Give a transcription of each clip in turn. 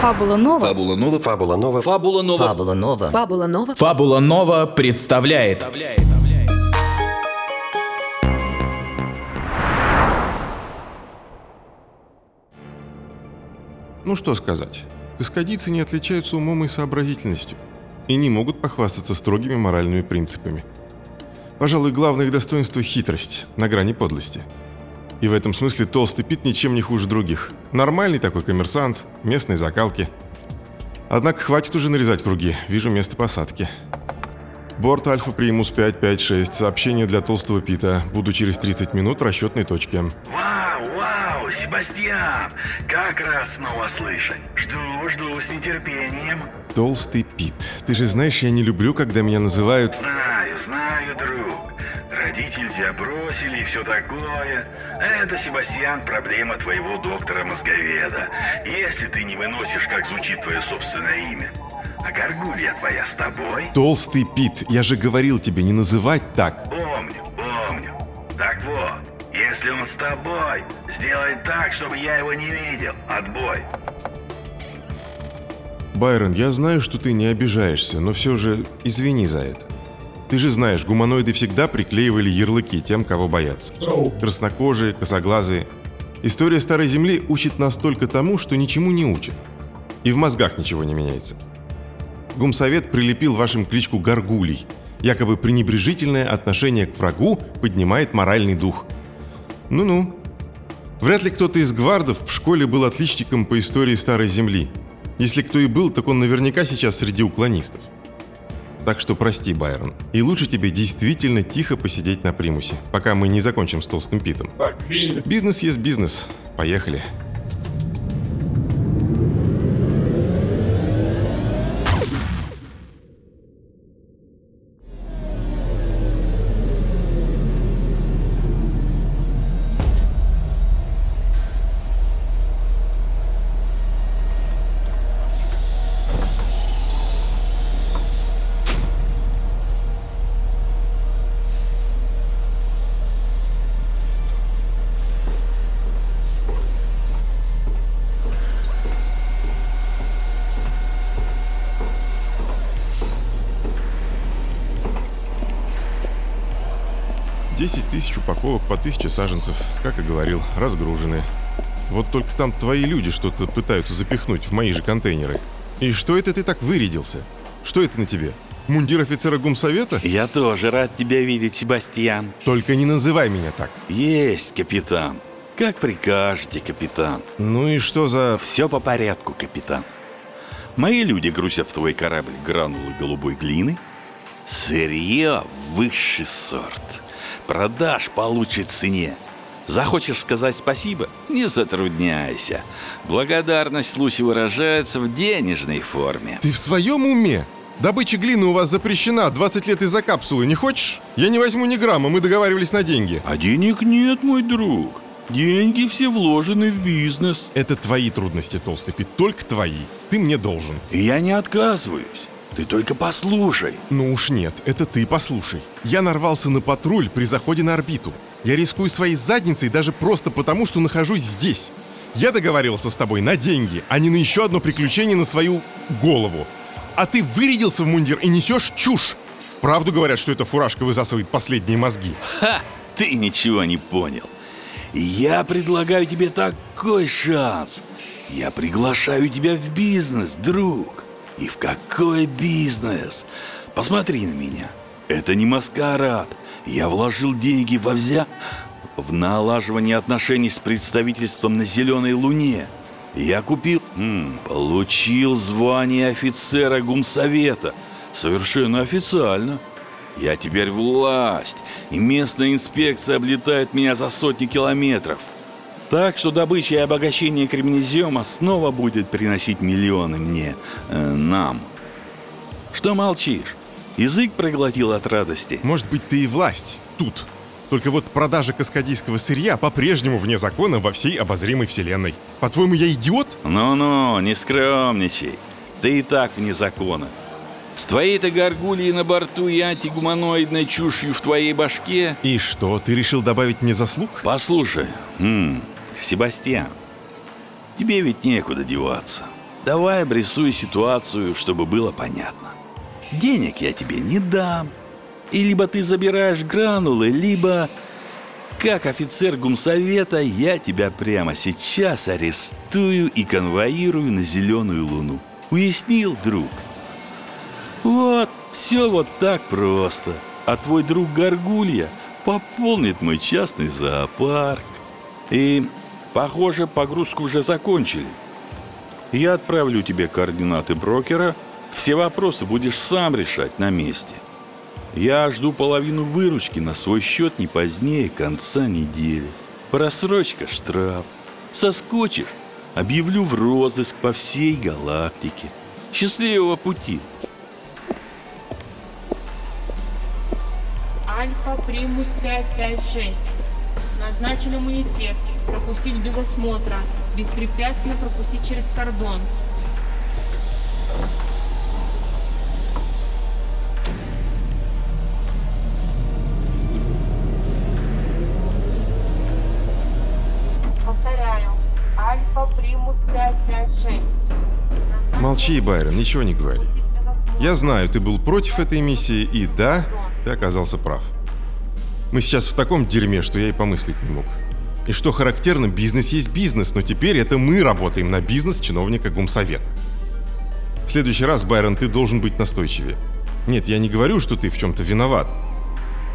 Фабула Нова. Фабула Нова. Фабула Нова. Фабула Нова. Фабула Нова. Фабула Нова. Фабула Нова представляет Ну что сказать, каскадийцы не отличаются умом и сообразительностью и не могут похвастаться строгими моральными принципами. Пожалуй, главное их достоинство – хитрость, на грани подлости. И в этом смысле толстый Пит ничем не хуже других. Нормальный такой коммерсант, местной закалки. Однако хватит уже нарезать круги, вижу место посадки. Борт Альфа Примус 556, сообщение для толстого Пита. Буду через 30 минут в расчетной точке. Вау, вау, Себастьян! Как рад снова слышать. Жду, жду с нетерпением. Толстый Пит, ты же знаешь, я не люблю, когда меня называют... Знаю, знаю, друг. Родители тебя бросили и все такое. Это, Себастьян, проблема твоего доктора-мозговеда. Если ты не выносишь, как звучит твое собственное имя. А горгулья твоя с тобой? Толстый Пит, я же говорил тебе не называть так. Помню, помню. Так вот, если он с тобой, сделай так, чтобы я его не видел. Отбой. Байрон, я знаю, что ты не обижаешься, но все же извини за это. Ты же знаешь, гуманоиды всегда приклеивали ярлыки тем, кого боятся. Краснокожие, косоглазые. История Старой Земли учит нас только тому, что ничему не учит. И в мозгах ничего не меняется. Гумсовет прилепил вашим кличку Гаргулей. Якобы пренебрежительное отношение к врагу поднимает моральный дух. Ну-ну. Вряд ли кто-то из гвардов в школе был отличником по истории Старой Земли. Если кто и был, так он наверняка сейчас среди уклонистов. Так что прости, Байрон. И лучше тебе действительно тихо посидеть на примусе, пока мы не закончим с толстым питом. Бизнес есть бизнес. Поехали. Десять тысяч упаковок по тысяче саженцев, как и говорил, разгружены. Вот только там твои люди что-то пытаются запихнуть в мои же контейнеры. И что это ты так вырядился? Что это на тебе? Мундир офицера гумсовета? Я тоже рад тебя видеть, Себастьян. Только не называй меня так. Есть, капитан. Как прикажете, капитан. Ну и что за... Все по порядку, капитан. Мои люди грузят в твой корабль гранулы голубой глины. Сырье высший сорт. Продаж получит цене. Захочешь сказать спасибо? Не затрудняйся. Благодарность лучше выражается в денежной форме. Ты в своем уме? Добыча глины у вас запрещена, 20 лет из-за капсулы, не хочешь? Я не возьму ни грамма, мы договаривались на деньги. А денег нет, мой друг. Деньги все вложены в бизнес. Это твои трудности, Толстый Пит, только твои. Ты мне должен. И я не отказываюсь. Ты только послушай. Ну уж нет, это ты послушай. Я нарвался на патруль при заходе на орбиту. Я рискую своей задницей даже просто потому, что нахожусь здесь. Я договаривался с тобой на деньги, а не на еще одно приключение на свою голову. А ты вырядился в мундир и несешь чушь. Правду говорят, что эта фуражка высасывает последние мозги. Ха! Ты ничего не понял. Я предлагаю тебе такой шанс. Я приглашаю тебя в бизнес, друг. И в какой бизнес? Посмотри на меня. Это не маскарад. Я вложил деньги во взя... в налаживание отношений с представительством на Зеленой Луне. Я купил... м, получил звание офицера гумсовета. Совершенно официально. Я теперь власть, и местная инспекция облетает меня за сотни километров. Так что добыча и обогащение кремнезема снова будет приносить миллионы мне, э, нам. Что молчишь? Язык проглотил от радости. Может быть, ты и власть тут. Только вот продажа каскадийского сырья по-прежнему вне закона во всей обозримой вселенной. По-твоему, я идиот? Ну-ну, не скромничай. Ты и так вне закона. С твоей-то горгульей на борту и антигуманоидной чушью в твоей башке... И что, ты решил добавить мне заслуг? Послушай, м, Себастьян, тебе ведь некуда деваться. давай обрисуй ситуацию, чтобы было понятно. Денег я тебе не дам. И либо ты забираешь гранулы, либо, как офицер гумсовета, я тебя прямо сейчас арестую и конвоирую на Зеленую Луну. Уяснил, друг? Вот, все вот так просто. А твой друг Горгулья пополнит мой частный зоопарк. И, похоже, погрузку уже закончили. Я отправлю тебе координаты брокера. Все вопросы будешь сам решать на месте. Я жду половину выручки на свой счет не позднее конца недели. Просрочка – штраф. Соскочишь – объявлю в розыск по всей галактике. Счастливого пути! Альфа Примус 556. Назначен иммунитет. Пропустить без осмотра. Беспрепятственно пропустить через кордон. Повторяю. Альфа Примус 556. Молчи, Байрон, ничего не говори. Я знаю, ты был против этой миссии, и да, ты оказался прав. Мы сейчас в таком дерьме, что я и помыслить не мог. И что характерно, бизнес есть бизнес, но теперь это мы работаем на бизнес чиновника Гумсовета. В следующий раз, Байрон, ты должен быть настойчивее. Нет, я не говорю, что ты в чем-то виноват.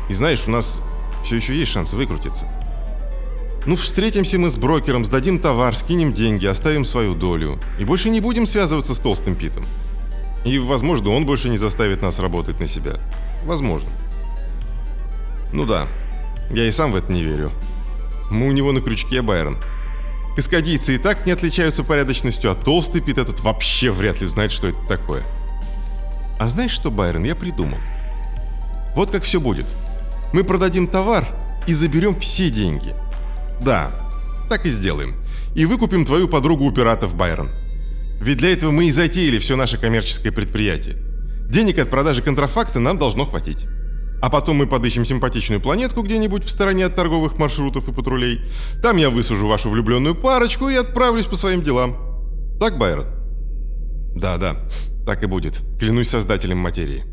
И знаешь, у нас все еще есть шанс выкрутиться. Ну, встретимся мы с брокером, сдадим товар, скинем деньги, оставим свою долю. И больше не будем связываться с Толстым Питом. И, возможно, он больше не заставит нас работать на себя. Возможно. Ну да, я и сам в это не верю. Мы у него на крючке, Байрон. Каскадийцы и так не отличаются порядочностью, а толстый Пит этот вообще вряд ли знает, что это такое. А знаешь что, Байрон, я придумал. Вот как все будет. Мы продадим товар и заберем все деньги. Да, так и сделаем. И выкупим твою подругу у пиратов, Байрон. Ведь для этого мы и затеяли все наше коммерческое предприятие. Денег от продажи контрафакта нам должно хватить. А потом мы подыщем симпатичную планетку где-нибудь в стороне от торговых маршрутов и патрулей. Там я высажу вашу влюбленную парочку и отправлюсь по своим делам. Так, Байрон? Да, да, так и будет. Клянусь создателем материи.